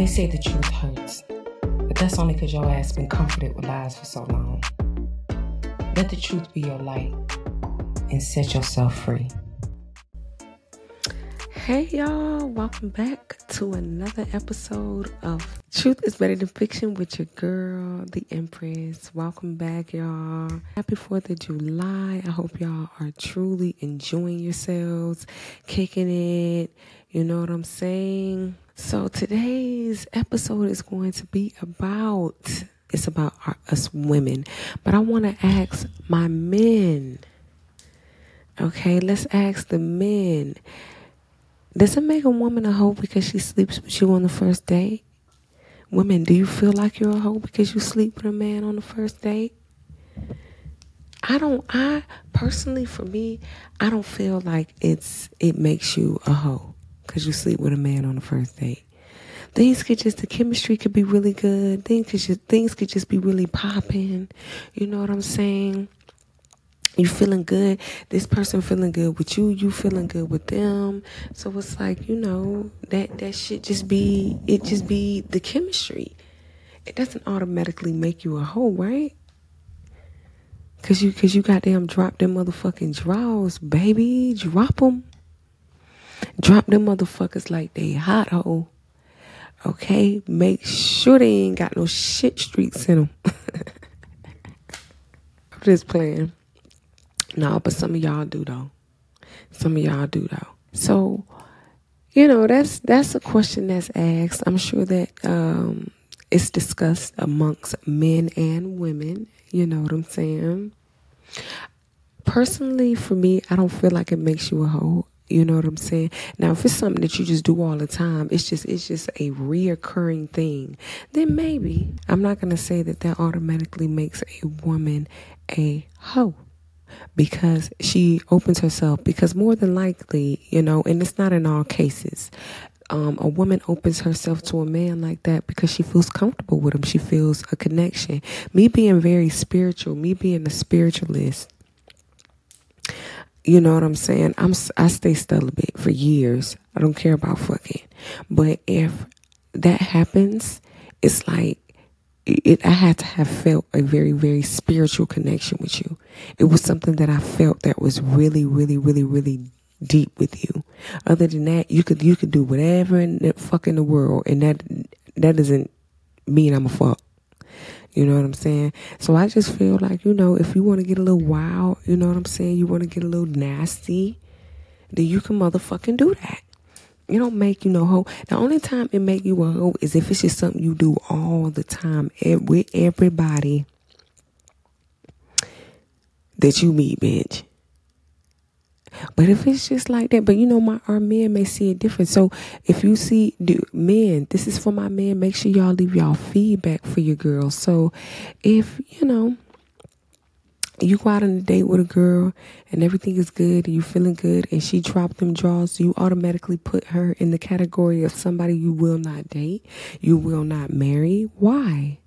They say the truth hurts, but that's only because your ass been comforted with lies for so long. Let the truth be your light and set yourself free. Hey y'all, welcome back to another episode of Truth is Better Than Fiction with your girl, the Empress. Welcome back, y'all. Happy 4th of July. I hope y'all are truly enjoying yourselves, kicking it. You know what I'm saying? So today's episode is going to be about it's about our, us women, but I want to ask my men. Okay, let's ask the men. Does it make a woman a hoe because she sleeps with you on the first date? Women, do you feel like you're a hoe because you sleep with a man on the first date? I don't I personally for me, I don't feel like it's it makes you a hoe because you sleep with a man on the first date. Things could just the chemistry could be really good. Things could just things could just be really popping. You know what I'm saying? You feeling good. This person feeling good with you. You feeling good with them. So it's like you know that that should just be it. Just be the chemistry. It doesn't automatically make you a hoe, right? Cause you, cause you goddamn drop them motherfucking draws, baby. Drop them. Drop them motherfuckers like they hot hoe. Okay? Make sure they ain't got no shit streaks in them. I'm just playing. No, but some of y'all do though. Some of y'all do though. So, you know, that's that's a question that's asked. I'm sure that um, it's discussed amongst men and women. You know what I'm saying? Personally, for me, I don't feel like it makes you a hoe. You know what I'm saying? Now, if it's something that you just do all the time, it's just it's just a reoccurring thing. Then maybe I'm not gonna say that that automatically makes a woman a hoe because she opens herself. Because more than likely, you know, and it's not in all cases. Um, a woman opens herself to a man like that because she feels comfortable with him. She feels a connection. Me being very spiritual, me being a spiritualist, you know what I'm saying? I'm I stay celibate for years. I don't care about fucking. But if that happens, it's like it, I had to have felt a very, very spiritual connection with you. It was something that I felt that was really, really, really, really deep with you. Other than that, you could you could do whatever in the fuck in the world, and that that doesn't mean I'm a fuck. You know what I'm saying? So I just feel like, you know, if you want to get a little wild, you know what I'm saying? You want to get a little nasty, then you can motherfucking do that. It don't make you no hoe. The only time it make you a hoe is if it's just something you do all the time with everybody that you meet, bitch. But if it's just like that, but you know, my our men may see it different. So if you see do, men, this is for my men. Make sure y'all leave y'all feedback for your girls. So if you know you go out on a date with a girl and everything is good and you feeling good and she dropped them draws, you automatically put her in the category of somebody you will not date, you will not marry. Why?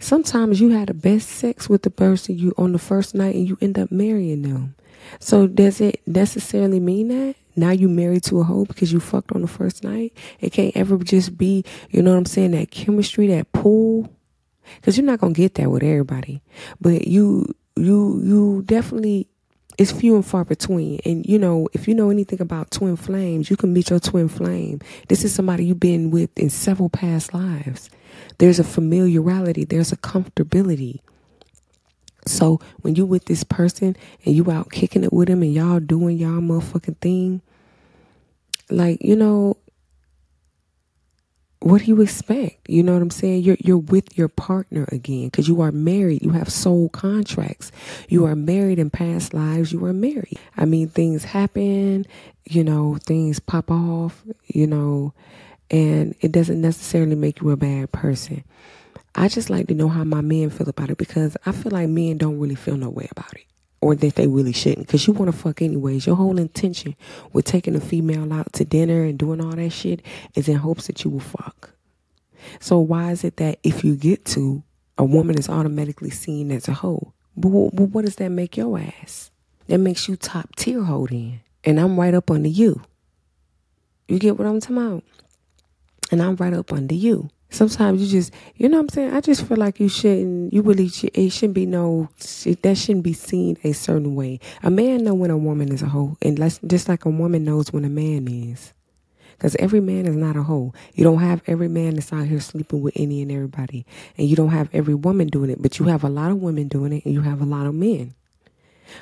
Sometimes you had the best sex with the person you on the first night and you end up marrying them. So does it necessarily mean that? Now you married to a hoe because you fucked on the first night? It can't ever just be, you know what I'm saying, that chemistry, that pull. Cause you're not gonna get that with everybody. But you you you definitely it's few and far between. And you know, if you know anything about twin flames, you can meet your twin flame. This is somebody you've been with in several past lives. There's a familiarity, there's a comfortability. So when you with this person and you out kicking it with him and y'all doing y'all motherfucking thing, like, you know, what do you expect? You know what I'm saying? You're you're with your partner again because you are married. You have soul contracts. You are married in past lives. You are married. I mean, things happen. You know, things pop off. You know, and it doesn't necessarily make you a bad person. I just like to know how my men feel about it because I feel like men don't really feel no way about it or that they really shouldn't because you want to fuck anyways. Your whole intention with taking a female out to dinner and doing all that shit is in hopes that you will fuck. So why is it that if you get to, a woman is automatically seen as a hoe? But what does that make your ass? That makes you top tier then. And I'm right up under you. You get what I'm talking about? and I'm right up under you. Sometimes you just, you know what I'm saying? I just feel like you shouldn't, you really, it shouldn't be no, that shouldn't be seen a certain way. A man know when a woman is a hoe, and just like a woman knows when a man is. Because every man is not a hoe. You don't have every man that's out here sleeping with any and everybody. And you don't have every woman doing it, but you have a lot of women doing it, and you have a lot of men.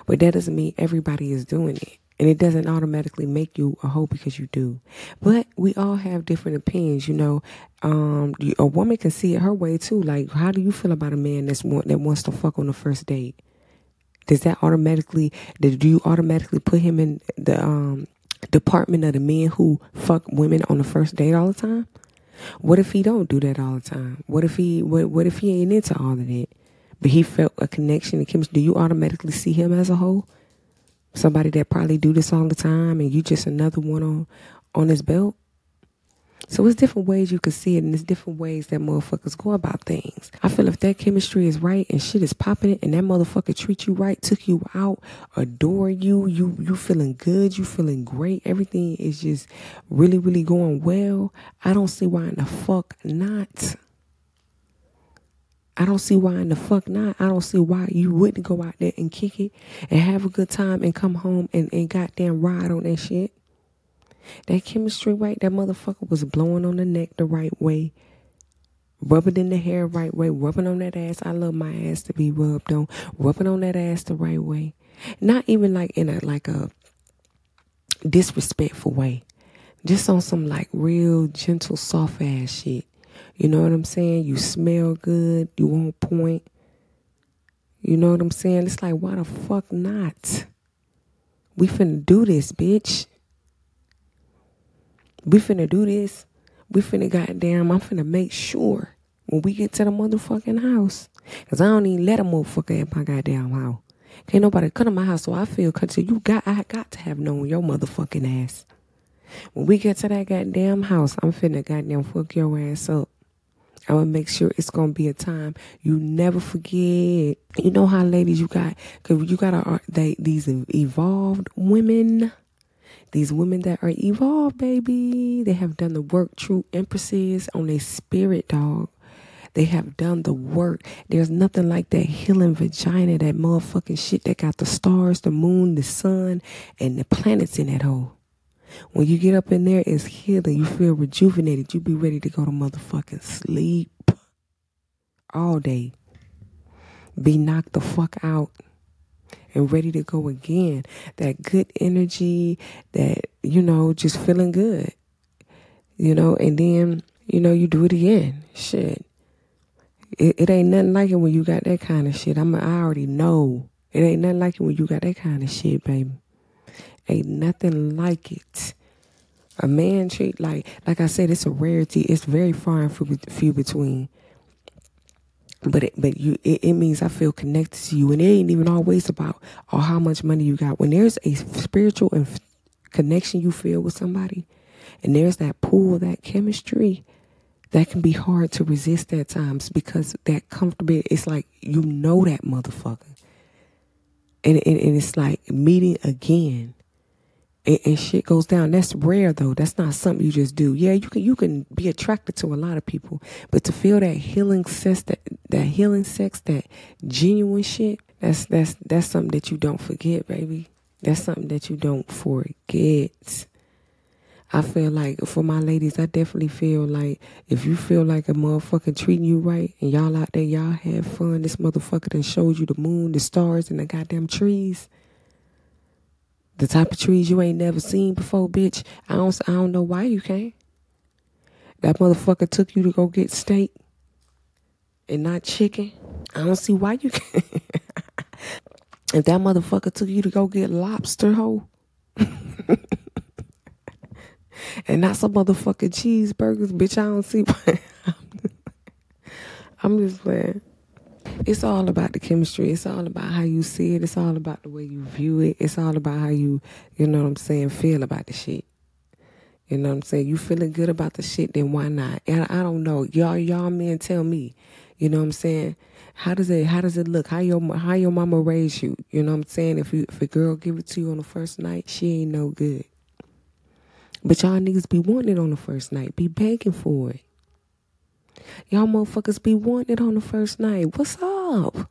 But that doesn't mean everybody is doing it. And it doesn't automatically make you a hoe because you do. But we all have different opinions. You know, um, a woman can see it her way too. Like, how do you feel about a man that's want, that wants to fuck on the first date? Does that automatically? Do you automatically put him in the um, department of the men who fuck women on the first date all the time? What if he don't do that all the time? What if he what what if he ain't into all of that? But he felt a connection and chemistry. Do you automatically see him as a whole? Somebody that probably do this all the time and you just another one on on his belt. So it's different ways you can see it and it's different ways that motherfuckers go about things. I feel if that chemistry is right and shit is popping it and that motherfucker treat you right, took you out, adore you, you you feeling good, you feeling great, everything is just really, really going well. I don't see why in the fuck not. I don't see why in the fuck not. I don't see why you wouldn't go out there and kick it and have a good time and come home and, and goddamn ride on that shit. That chemistry right, that motherfucker was blowing on the neck the right way, rubbing in the hair right way, rubbing on that ass. I love my ass to be rubbed on, rubbing on that ass the right way. Not even like in a like a disrespectful way. Just on some like real gentle soft ass shit. You know what I'm saying? You smell good. You on point. You know what I'm saying? It's like, why the fuck not? We finna do this, bitch. We finna do this. We finna goddamn, I'm finna make sure when we get to the motherfucking house. Cause I don't even let a motherfucker in my goddamn house. Can't nobody come to my house, so I feel cause you got I got to have known your motherfucking ass. When we get to that goddamn house, I'm finna goddamn fuck your ass up. I to make sure it's gonna be a time you never forget. You know how ladies you got, cause you got a, uh, they, these evolved women, these women that are evolved, baby. They have done the work. True empresses on their spirit, dog. They have done the work. There's nothing like that healing vagina, that motherfucking shit that got the stars, the moon, the sun, and the planets in that hole. When you get up in there, it's healing. You feel rejuvenated. You be ready to go to motherfucking sleep all day. Be knocked the fuck out and ready to go again. That good energy, that, you know, just feeling good. You know, and then, you know, you do it again. Shit. It, it ain't nothing like it when you got that kind of shit. I'm, I already know. It ain't nothing like it when you got that kind of shit, baby. Ain't nothing like it. A man treat like like I said, it's a rarity. It's very far and few between. But it, but you it, it means I feel connected to you, and it ain't even always about or how much money you got. When there's a spiritual connection you feel with somebody, and there's that pull, that chemistry, that can be hard to resist at times because that comfortable. It's like you know that motherfucker, and and, and it's like meeting again and, and, shit goes down. That's rare though. That's not something you just do. Yeah, you can you can be attracted to a lot of people, but to feel that healing sex, that that healing sex, that genuine shit, that's that's that's something that you don't forget, baby. That's something that you don't forget. I feel like for my ladies, I definitely feel like if you feel like a motherfucker treating you right and y'all out there, y'all have fun, this motherfucker that shows you the moon, the stars, and the goddamn trees the type of trees you ain't never seen before, bitch. I don't, I don't know why you can't. That motherfucker took you to go get steak and not chicken. I don't see why you can't. if that motherfucker took you to go get lobster, hoe. and not some motherfucking cheeseburgers, bitch, I don't see why. I'm just playing it's all about the chemistry. It's all about how you see it. It's all about the way you view it. It's all about how you, you know what I'm saying, feel about the shit. You know what I'm saying? You feeling good about the shit, then why not? And I don't know. Y'all, y'all men tell me. You know what I'm saying? How does it how does it look? How your how your mama raised you? You know what I'm saying? If you if a girl give it to you on the first night, she ain't no good. But y'all niggas be wanting it on the first night, be begging for it. Y'all motherfuckers be wanting on the first night. What's up?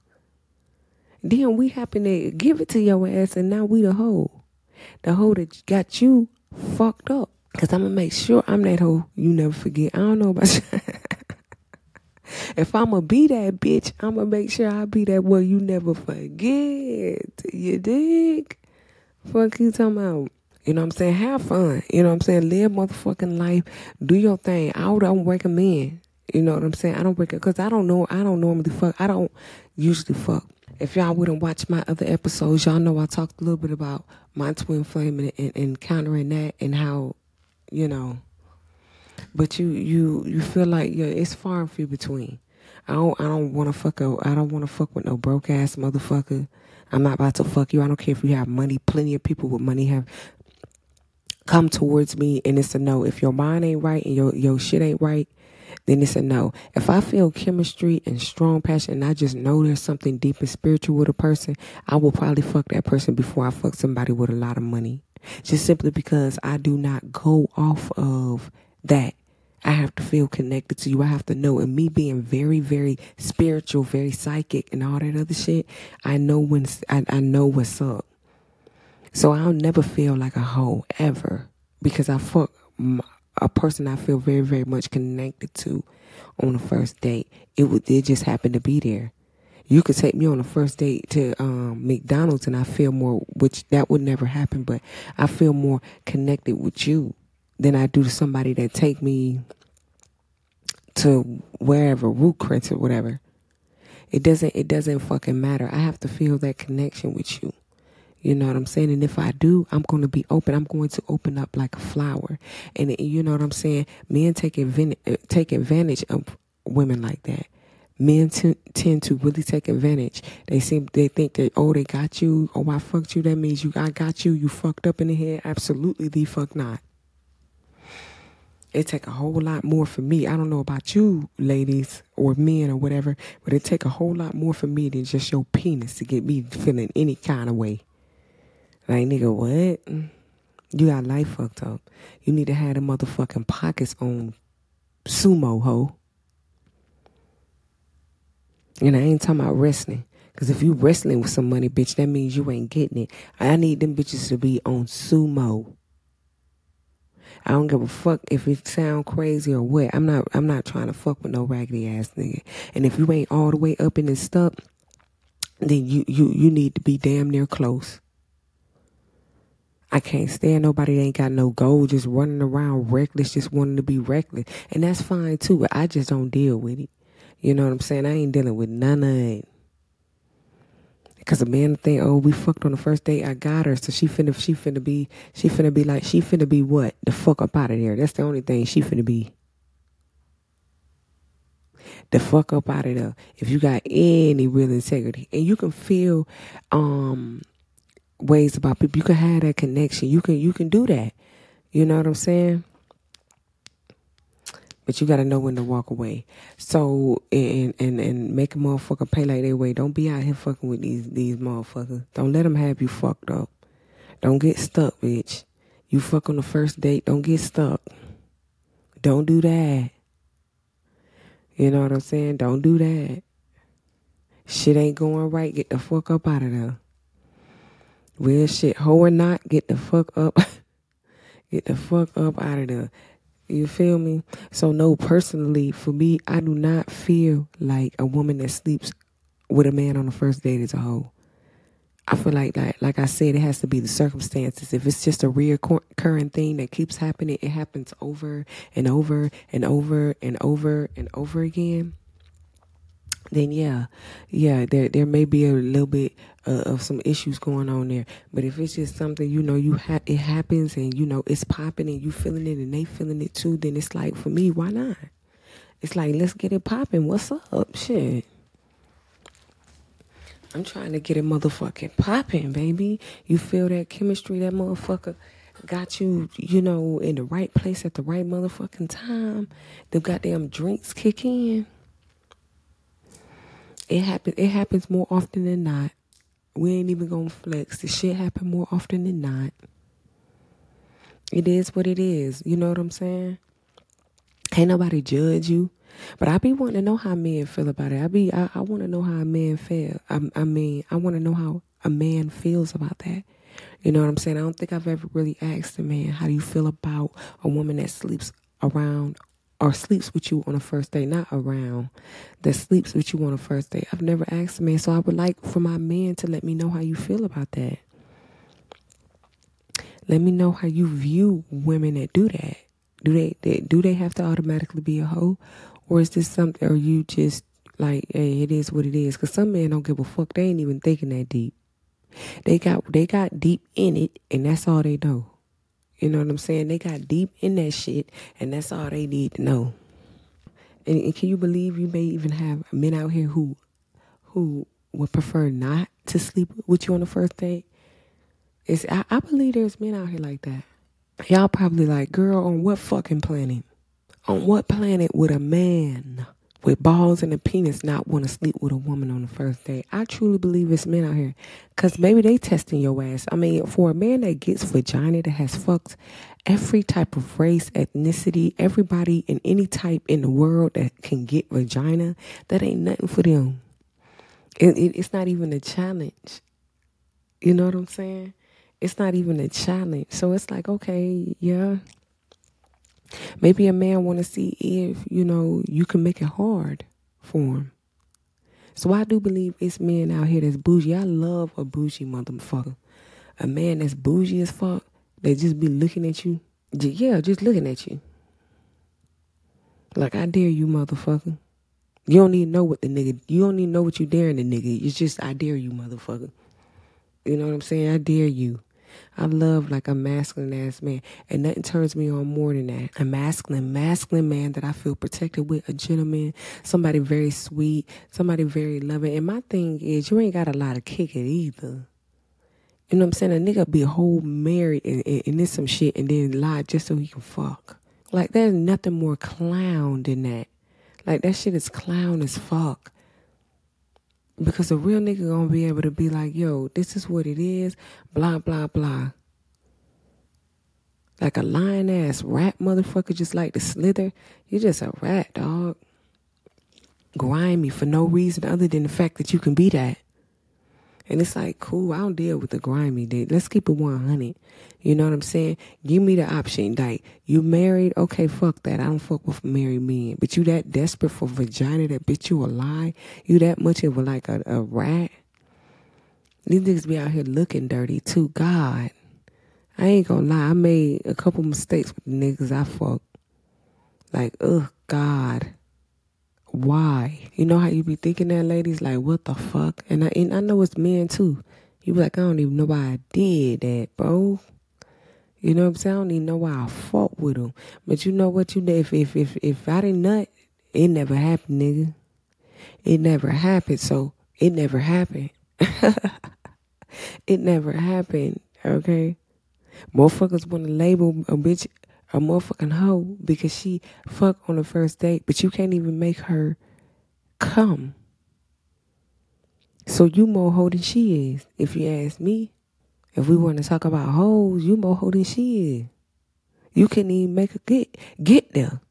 Then we happen to give it to your ass and now we the hoe. The hoe that got you fucked up. Cause I'm gonna make sure I'm that hoe you never forget. I don't know about you. if I'ma be that bitch, I'ma make sure I be that one you never forget. You dig? Fuck you talking about? You know what I'm saying? Have fun. You know what I'm saying? Live motherfucking life. Do your thing. I don't recommend. You know what I'm saying? I don't recommend because I don't know. I don't normally fuck. I don't usually fuck. If y'all wouldn't watch my other episodes, y'all know I talked a little bit about my twin flame and, and, and countering that and how, you know. But you you you feel like yeah, it's far and few between. I don't I don't want to fuck a I don't want to fuck with no broke ass motherfucker. I'm not about to fuck you. I don't care if you have money. Plenty of people with money have come towards me and it's a no. If your mind ain't right and your your shit ain't right, then it's a no. If I feel chemistry and strong passion and I just know there's something deep and spiritual with a person, I will probably fuck that person before I fuck somebody with a lot of money. Just simply because I do not go off of that. I have to feel connected to you. I have to know. And me being very, very spiritual, very psychic, and all that other shit, I know when I, I know what's up. So I'll never feel like a hoe ever because I fuck a person I feel very, very much connected to on the first date. It would it just happened to be there. You could take me on the first date to um, McDonald's and I feel more, which that would never happen, but I feel more connected with you than I do to somebody that take me to wherever, Ruth's Chris or whatever. It doesn't it doesn't fucking matter. I have to feel that connection with you. You know what I'm saying? And if I do, I'm going to be open. I'm going to open up like a flower. And you know what I'm saying? Men take advantage, eh, take advantage of women like that. Men t- tend to really take advantage. They seem they think that oh they got you. Oh I fucked you. That means you I got you. You fucked up in the head. Absolutely the fuck not it take a whole lot more for me. I don't know about you ladies or men or whatever, but it take a whole lot more for me than just your penis to get me feeling any kind of way. Like nigga, what? You got life fucked up. You need to have the motherfucking pockets on sumo ho. And I ain't talking about wrestling. Cause if you wrestling with some money, bitch, that means you ain't getting it. I need them bitches to be on sumo. I don't give a fuck if it sound crazy or what. I'm not I'm not trying to fuck with no raggedy ass nigga. And if you ain't all the way up in this stuff, then you you you need to be damn near close. I can't stand nobody that ain't got no goal, just running around reckless, just wanting to be reckless. And that's fine too, but I just don't deal with it. You know what I'm saying? I ain't dealing with none of it. Cause a man think, oh, we fucked on the first date. I got her, so she finna, she finna be, she finna be like, she finna be what? The fuck up out of there. That's the only thing she finna be. The fuck up out of there. If you got any real integrity, and you can feel, um, ways about people, you can have that connection. You can, you can do that. You know what I'm saying? But you gotta know when to walk away. So and and and make a motherfucker pay like they way. Don't be out here fucking with these these motherfuckers. Don't let them have you fucked up. Don't get stuck, bitch. You fuck on the first date. Don't get stuck. Don't do that. You know what I'm saying? Don't do that. Shit ain't going right. Get the fuck up out of there. Real shit, hoe or not, get the fuck up. get the fuck up out of there. You feel me? So no, personally, for me, I do not feel like a woman that sleeps with a man on the first date is a hoe. I feel like, like, like I said, it has to be the circumstances. If it's just a reoccurring thing that keeps happening, it happens over and over and over and over and over again then yeah, yeah, there there may be a little bit uh, of some issues going on there. But if it's just something you know you ha- it happens and you know it's popping and you feeling it and they feeling it too, then it's like for me, why not? It's like let's get it popping. What's up? Shit. I'm trying to get it motherfucking popping, baby. You feel that chemistry, that motherfucker got you, you know, in the right place at the right motherfucking time. The goddamn drinks kick in. It happens. It happens more often than not. We ain't even gonna flex. The shit happen more often than not. It is what it is. You know what I'm saying? Can't nobody judge you. But I be wanting to know how men feel about it. I be I, I want to know how a man feel. I, I mean, I want to know how a man feels about that. You know what I'm saying? I don't think I've ever really asked a man, how do you feel about a woman that sleeps around or sleeps with you on a first date, not around, that sleeps with you on a first date. I've never asked a man, so I would like for my man to let me know how you feel about that. Let me know how you view women that do that. Do they, they do they have to automatically be a hoe, or is this something? Or you just like, hey, it is what it is? Because some men don't give a fuck. They ain't even thinking that deep. They got they got deep in it, and that's all they know. You know what I'm saying? They got deep in that shit, and that's all they need to know. And, and can you believe you may even have men out here who who would prefer not to sleep with you on the first date? It's I, I believe there's men out here like that. Y'all probably like, girl, on what fucking planet? On what planet would a man with balls and a penis not want to sleep with a woman on the first date. I truly believe it's men out here. Because maybe they testing your ass. I mean, for a man that gets vagina that has fucked every type of race, ethnicity, everybody in any type in the world that can get vagina, that ain't nothing for them. It, it, it's not even a challenge. You know what I'm saying? It's not even a challenge. So it's like, okay, yeah, Maybe a man want to see if, you know, you can make it hard for him. So I do believe it's men out here that's bougie. I love a bougie motherfucker. A man that's bougie as fuck, they just be looking at you. Yeah, just looking at you. Like, I dare you, motherfucker. You don't even know what the nigga, you don't even know what you daring the nigga. It's just, I dare you, motherfucker. You know what I'm saying? I dare you. I love like a masculine ass man. And nothing turns me on more than that. A masculine, masculine man that I feel protected with, a gentleman, somebody very sweet, somebody very loving. And my thing is, you ain't got a lot of kick it either. You know what I'm saying? A nigga be whole married and, and, and this some shit and then lie just so he can fuck. Like there's nothing more clown than that. Like that shit is clown as fuck. Because a real nigga gonna be able to be like, yo, this is what it is, blah, blah, blah. Like a lying ass rat motherfucker just like to slither. You're just a rat, dog. Grimy for no reason other than the fact that you can be that. And it's like, cool, I don't deal with the grimy. Let's keep it 100. You know what I'm saying? Give me the option. Like, you married? Okay, fuck that. I don't fuck with married men. But you that desperate for vagina that bitch you a lie? You that much of a, like a, a rat? These niggas be out here looking dirty too. God. I ain't gonna lie. I made a couple mistakes with the niggas I fuck. Like, ugh, God why? You know how you be thinking that, ladies? Like, what the fuck? And I, and I know it's men too. You be like, I don't even know why I did that, bro. You know what I'm saying? I don't even know why I fought with him. But you know what you? If, if, if, if I didn't nut, it never happened, nigga. It never happened. So it never happened. it never happened. Okay. Motherfuckers want to label a bitch a motherfucking hoe because she fuck on the first date, but you can't even make her come. So you more hoe than she is, if you ask me. If we want to talk about hoes, you more hoe than she is. You can't even make her get get there.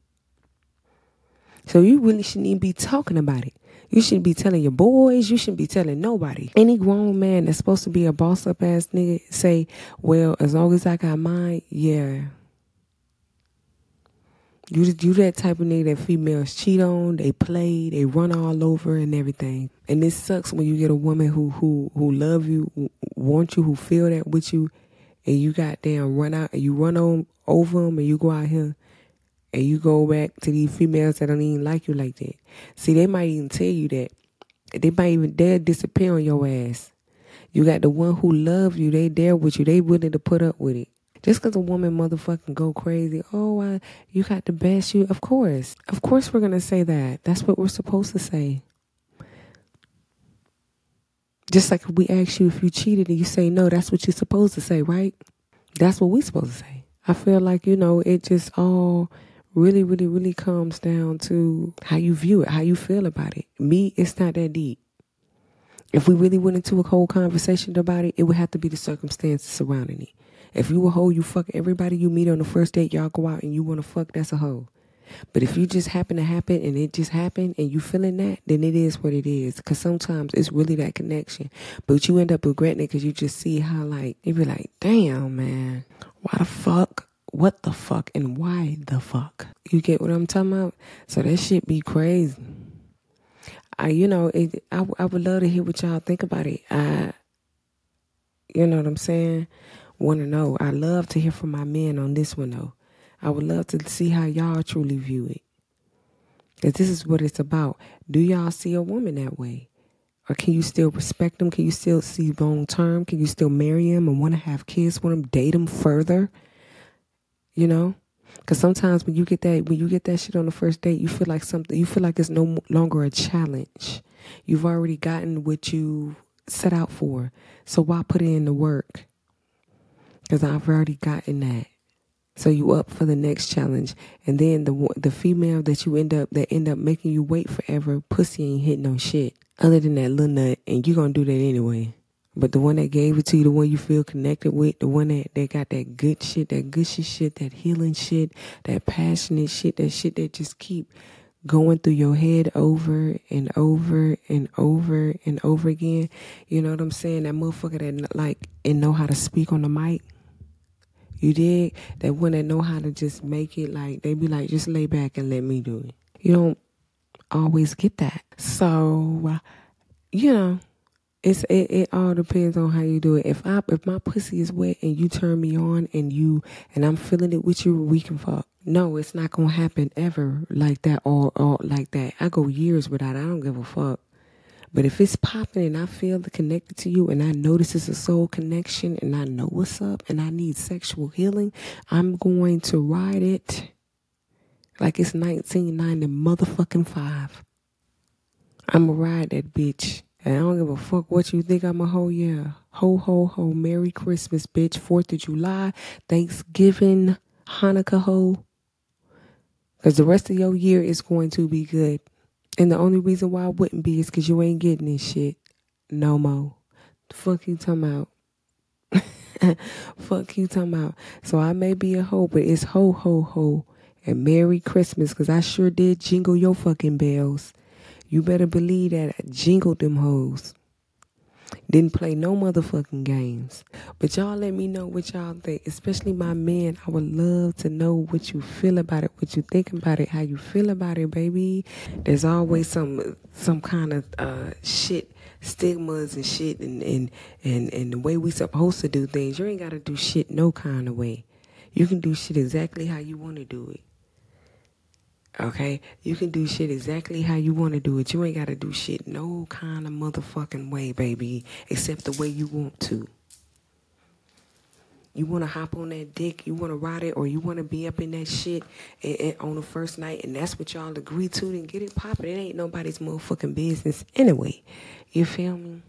So you really shouldn't even be talking about it. You shouldn't be telling your boys. You shouldn't be telling nobody. Any grown man that's supposed to be a boss up ass nigga say, well, as long as I got mine, yeah, you you that type of nigga that females cheat on, they play, they run all over and everything. And it sucks when you get a woman who who who love you, want you, who feel that with you, and you got damn run out and you run on over them and you go out here and you go back to these females that don't even like you like that. See, they might even tell you that. They might even they'll disappear on your ass. You got the one who love you, they there with you, they willing to put up with it. Just because a woman motherfucking go crazy, oh, I, you got the best you. Of course. Of course we're going to say that. That's what we're supposed to say. Just like we ask you if you cheated and you say no, that's what you're supposed to say, right? That's what we're supposed to say. I feel like, you know, it just all really, really, really comes down to how you view it, how you feel about it. Me, it's not that deep. If we really went into a whole conversation about it, it would have to be the circumstances surrounding it. If you a hoe, you fuck everybody you meet on the first date, y'all go out and you want to fuck, that's a hoe. But if you just happen to happen and it just happened and you feeling that, then it is what it is. Because sometimes it's really that connection. But you end up regretting it because you just see how, like, you be like, damn, man, why the fuck? What the fuck? And why the fuck? You get what I'm talking about? So that shit be crazy. I, you know, it, I, I would love to hear what y'all think about it. I, you know what I'm saying? Want to know. I love to hear from my men on this one though. I would love to see how y'all truly view it. Because this is what it's about. Do y'all see a woman that way? Or can you still respect them? Can you still see long term? Can you still marry them and want to have kids with them, date them further? You know? Because sometimes when you get that when you get that shit on the first date, you feel like something. You feel like it's no longer a challenge. You've already gotten what you set out for. So why put in the work? Because I've already gotten that. So you up for the next challenge, and then the the female that you end up that end up making you wait forever, pussy ain't hitting no shit other than that little nut, and you gonna do that anyway. But the one that gave it to you, the one you feel connected with, the one that, that got that good shit, that gushy shit, that healing shit, that passionate shit, that shit that just keep going through your head over and over and over and over again. You know what I'm saying? That motherfucker that like and know how to speak on the mic. You did that that know how to just make it like they be like just lay back and let me do it. You don't always get that. So, uh, you know, it's it, it all depends on how you do it. If I if my pussy is wet and you turn me on and you and I'm feeling it with you, we can fuck. No, it's not gonna happen ever like that or or like that. I go years without. I don't give a fuck. But if it's popping and I feel the connected to you and I notice it's a soul connection and I know what's up and I need sexual healing, I'm going to ride it like it's 1990 motherfucking five. I'ma ride that bitch. And I don't give a fuck what you think I'm a whole year. Ho, ho, ho. Merry Christmas, bitch. 4th of July, Thanksgiving, Hanukkah, ho. Because the rest of your year is going to be good. And the only reason why I wouldn't be is because you ain't getting this shit no more. The fuck you talking about? fuck you talking about? So I may be a hoe, but it's ho, ho, ho. And Merry Christmas because I sure did jingle your fucking bells. You better believe that I jingled them hoes. Didn't play no motherfucking games. But y'all let me know what y'all think, especially my men. I would love to know what you feel about it, what you think about it, how you feel about it, baby. There's always some some kind of uh, shit, stigmas and shit, and and and and the way we supposed to do things. You ain't gotta do shit no kind of way. You can do shit exactly how you want to do it. Okay? You can do shit exactly how you want to do it. You ain't got to do shit no kind of motherfucking way, baby, except the way you want to. You want to hop on that dick, you want to ride it, or you want to be up in that shit and, and on the first night, and that's what y'all agree to, then get it popping. It ain't nobody's motherfucking business anyway. You feel me?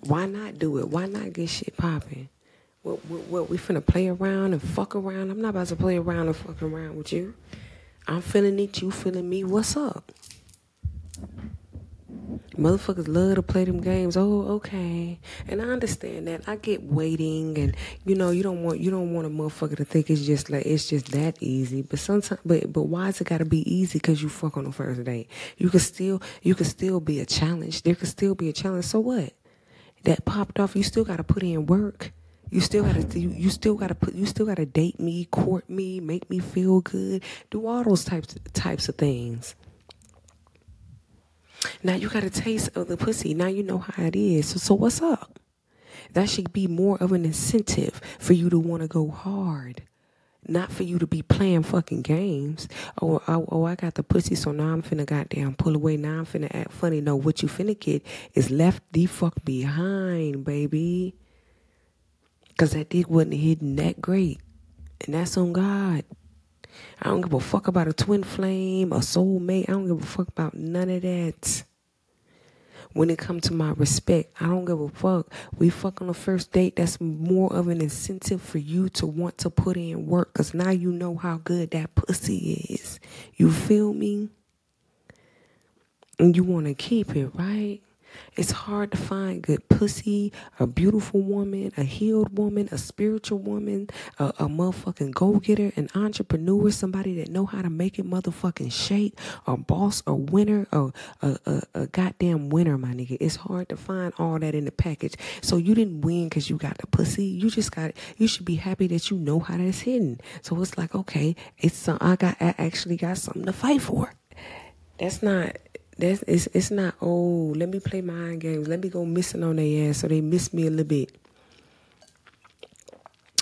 Why not do it? Why not get shit popping? What, what, what, we finna play around and fuck around? I'm not about to play around and fuck around with you. I'm feeling it, you feeling me. What's up? Motherfuckers love to play them games. Oh, okay. And I understand that. I get waiting and you know, you don't want you don't want a motherfucker to think it's just like it's just that easy. But sometimes but but why is it gotta be easy cause you fuck on the first date? You could still you could still be a challenge. There could still be a challenge. So what? That popped off, you still gotta put in work. You still gotta you, you still gotta put you still gotta date me, court me, make me feel good, do all those types types of things. Now you got a taste of the pussy. Now you know how it is. So, so what's up? That should be more of an incentive for you to want to go hard. Not for you to be playing fucking games. Oh, oh, oh, I got the pussy, so now I'm finna goddamn pull away. Now I'm finna act funny. No, what you finna get is left the fuck behind, baby. Because that dick wasn't hitting that great. And that's on God. I don't give a fuck about a twin flame, a soulmate. I don't give a fuck about none of that. When it comes to my respect, I don't give a fuck. We fuck on the first date. That's more of an incentive for you to want to put in work. Because now you know how good that pussy is. You feel me? And you want to keep it, right? It's hard to find good pussy, a beautiful woman, a healed woman, a spiritual woman, a, a motherfucking go-getter, an entrepreneur, somebody that know how to make it motherfucking shake, a boss, a winner, a, a, a, a goddamn winner, my nigga. It's hard to find all that in the package. So you didn't win because you got the pussy. You just got, it. you should be happy that you know how that's hidden. So it's like, okay, it's, some, I got, I actually got something to fight for. That's not that's it's it's not oh let me play mind games. Let me go missing on their ass so they miss me a little bit.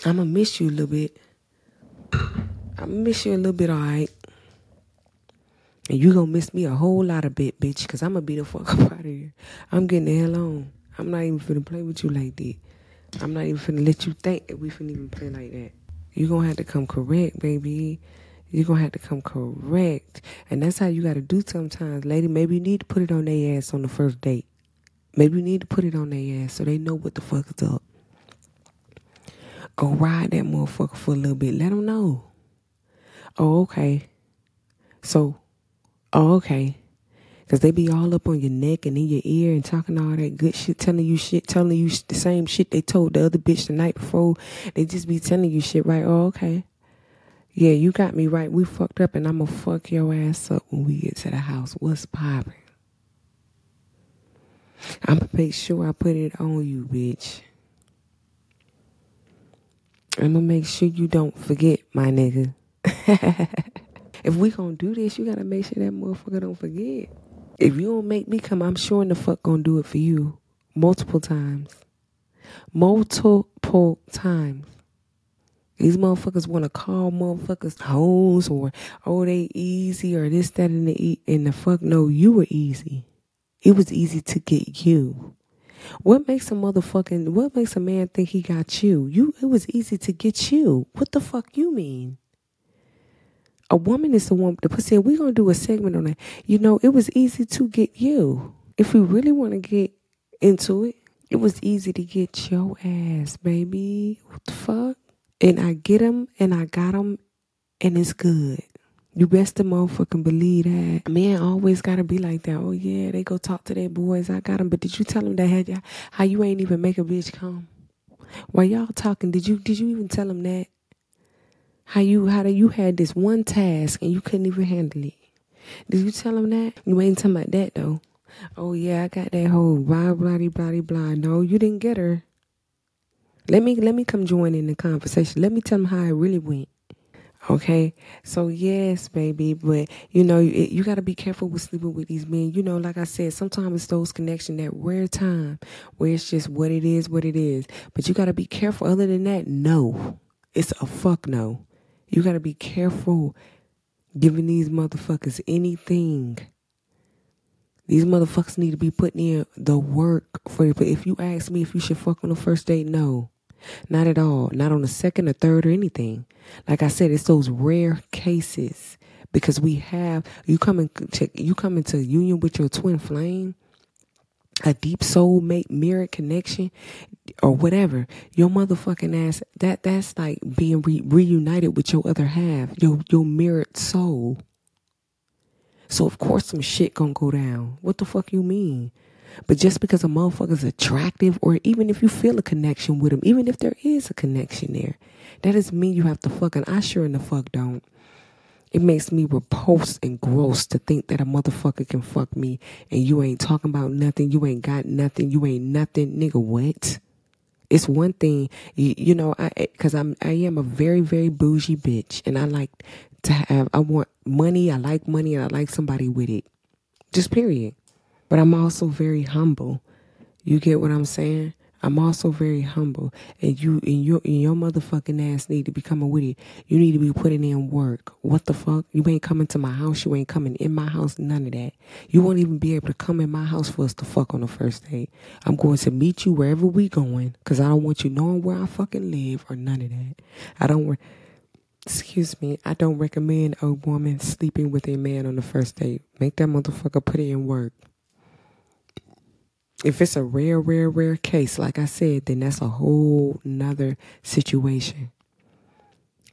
I'ma miss you a little bit. I'ma miss you a little bit all right and you gonna miss me a whole lot of bit bitch because i'm gonna be the fuck up out of here. I'm getting the hell on. I'm not even finna play with you like that. I'm not even finna let you think that we finna even play like that. You gonna have to come correct baby you're gonna have to come correct. And that's how you gotta do sometimes, lady. Maybe you need to put it on their ass on the first date. Maybe you need to put it on their ass so they know what the fuck is up. Go ride that motherfucker for a little bit. Let them know. Oh, okay. So, oh, okay. Because they be all up on your neck and in your ear and talking all that good shit, telling you shit, telling you the same shit they told the other bitch the night before. They just be telling you shit, right? Oh, okay. Yeah, you got me right. We fucked up and I'm gonna fuck your ass up when we get to the house. What's poppin'? I'm gonna make sure I put it on you, bitch. I'm gonna make sure you don't forget, my nigga. if we gonna do this, you gotta make sure that motherfucker don't forget. If you don't make me come, I'm sure in the fuck gonna do it for you multiple times. Multiple times. These motherfuckers want to call motherfuckers hoes or oh they easy or this that and the and the fuck no you were easy. It was easy to get you. What makes a motherfucking what makes a man think he got you? You it was easy to get you. What the fuck you mean? A woman is the one the pussy. We're gonna do a segment on that. You know, it was easy to get you. If we really want to get into it, it was easy to get your ass, baby. What the fuck? And I get them and I got them and it's good. You best to motherfucking believe that. Man always gotta be like that. Oh yeah, they go talk to their boys. I got them, but did you tell them that had y'all, how you ain't even make a bitch come? While y'all talking, did you did you even tell them that? How you how do you had this one task and you couldn't even handle it? Did you tell them that? You ain't talking about that though. Oh yeah, I got that whole blah blah blah blah. No, you didn't get her. Let me let me come join in the conversation. Let me tell them how it really went. Okay, so yes, baby, but you know you, you got to be careful with sleeping with these men. You know, like I said, sometimes it's those connection that rare time where it's just what it is, what it is. But you got to be careful. Other than that, no, it's a fuck no. You got to be careful giving these motherfuckers anything. These motherfuckers need to be putting in the work for you. But if you ask me if you should fuck on the first date, no. Not at all. Not on the second or third or anything. Like I said, it's those rare cases because we have you coming to you come into union with your twin flame, a deep soul mate mirror connection, or whatever. Your motherfucking ass that that's like being re- reunited with your other half, your your mirrored soul. So of course some shit gonna go down. What the fuck you mean? But just because a motherfucker's attractive, or even if you feel a connection with him, even if there is a connection there, that doesn't mean you have to fucking. I sure in the fuck don't. It makes me repulsed and gross to think that a motherfucker can fuck me and you ain't talking about nothing, you ain't got nothing, you ain't nothing, nigga. What? It's one thing, you, you know, I because I'm I am a very very bougie bitch, and I like to have. I want money. I like money, and I like somebody with it. Just period. But I'm also very humble. You get what I'm saying? I'm also very humble, and you and your and your motherfucking ass need to be coming with it. You need to be putting in work. What the fuck? You ain't coming to my house. You ain't coming in my house. None of that. You won't even be able to come in my house for us to fuck on the first date. I'm going to meet you wherever we going, cause I don't want you knowing where I fucking live or none of that. I don't. Excuse me. I don't recommend a woman sleeping with a man on the first date. Make that motherfucker put in work. If it's a rare, rare, rare case, like I said, then that's a whole nother situation.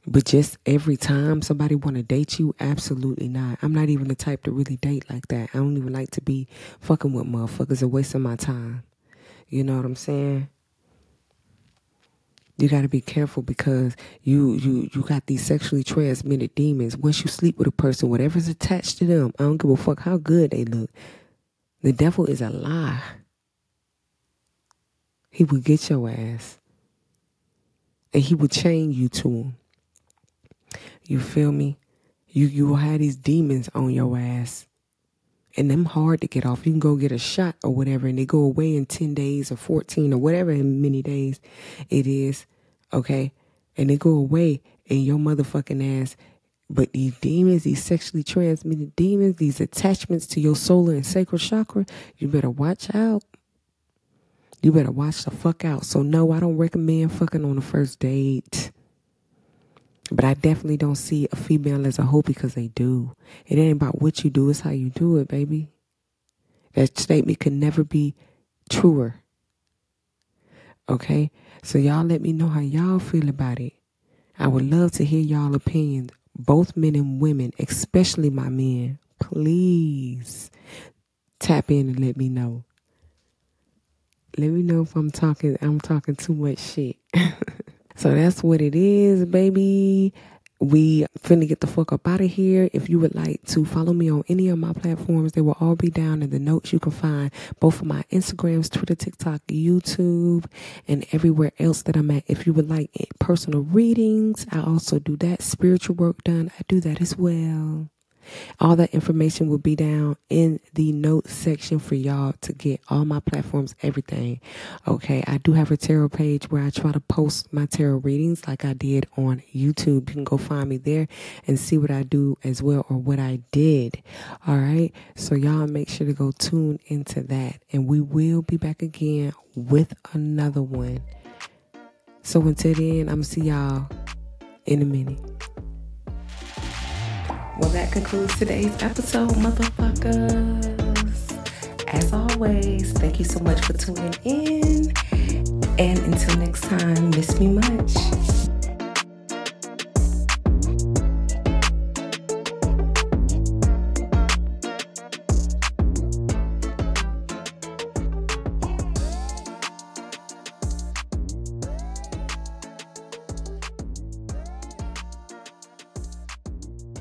But just every time somebody want to date you, absolutely not. I'm not even the type to really date like that. I don't even like to be fucking with motherfuckers and wasting my time. You know what I'm saying? You got to be careful because you you you got these sexually transmitted demons. Once you sleep with a person, whatever's attached to them, I don't give a fuck how good they look. The devil is a lie. He will get your ass. And he will chain you to him. You feel me? You you will have these demons on your ass. And them hard to get off. You can go get a shot or whatever and they go away in 10 days or 14 or whatever in many days it is. Okay? And they go away and your motherfucking ass but these demons, these sexually transmitted demons, these attachments to your solar and sacral chakra, you better watch out. You better watch the fuck out. So, no, I don't recommend fucking on the first date. But I definitely don't see a female as a hoe because they do. It ain't about what you do, it's how you do it, baby. That statement can never be truer. Okay? So, y'all let me know how y'all feel about it. I would love to hear y'all opinions, both men and women, especially my men. Please tap in and let me know. Let me know if I'm talking I'm talking too much shit. so that's what it is, baby. We finna get the fuck up out of here. If you would like to follow me on any of my platforms, they will all be down in the notes. You can find both of my Instagrams, Twitter, TikTok, YouTube, and everywhere else that I'm at. If you would like personal readings, I also do that. Spiritual work done, I do that as well. All that information will be down in the notes section for y'all to get all my platforms, everything. Okay, I do have a tarot page where I try to post my tarot readings like I did on YouTube. You can go find me there and see what I do as well or what I did. All right, so y'all make sure to go tune into that, and we will be back again with another one. So until then, I'm gonna see y'all in a minute. Well, that concludes today's episode, motherfuckers. As always, thank you so much for tuning in. And until next time, miss me much.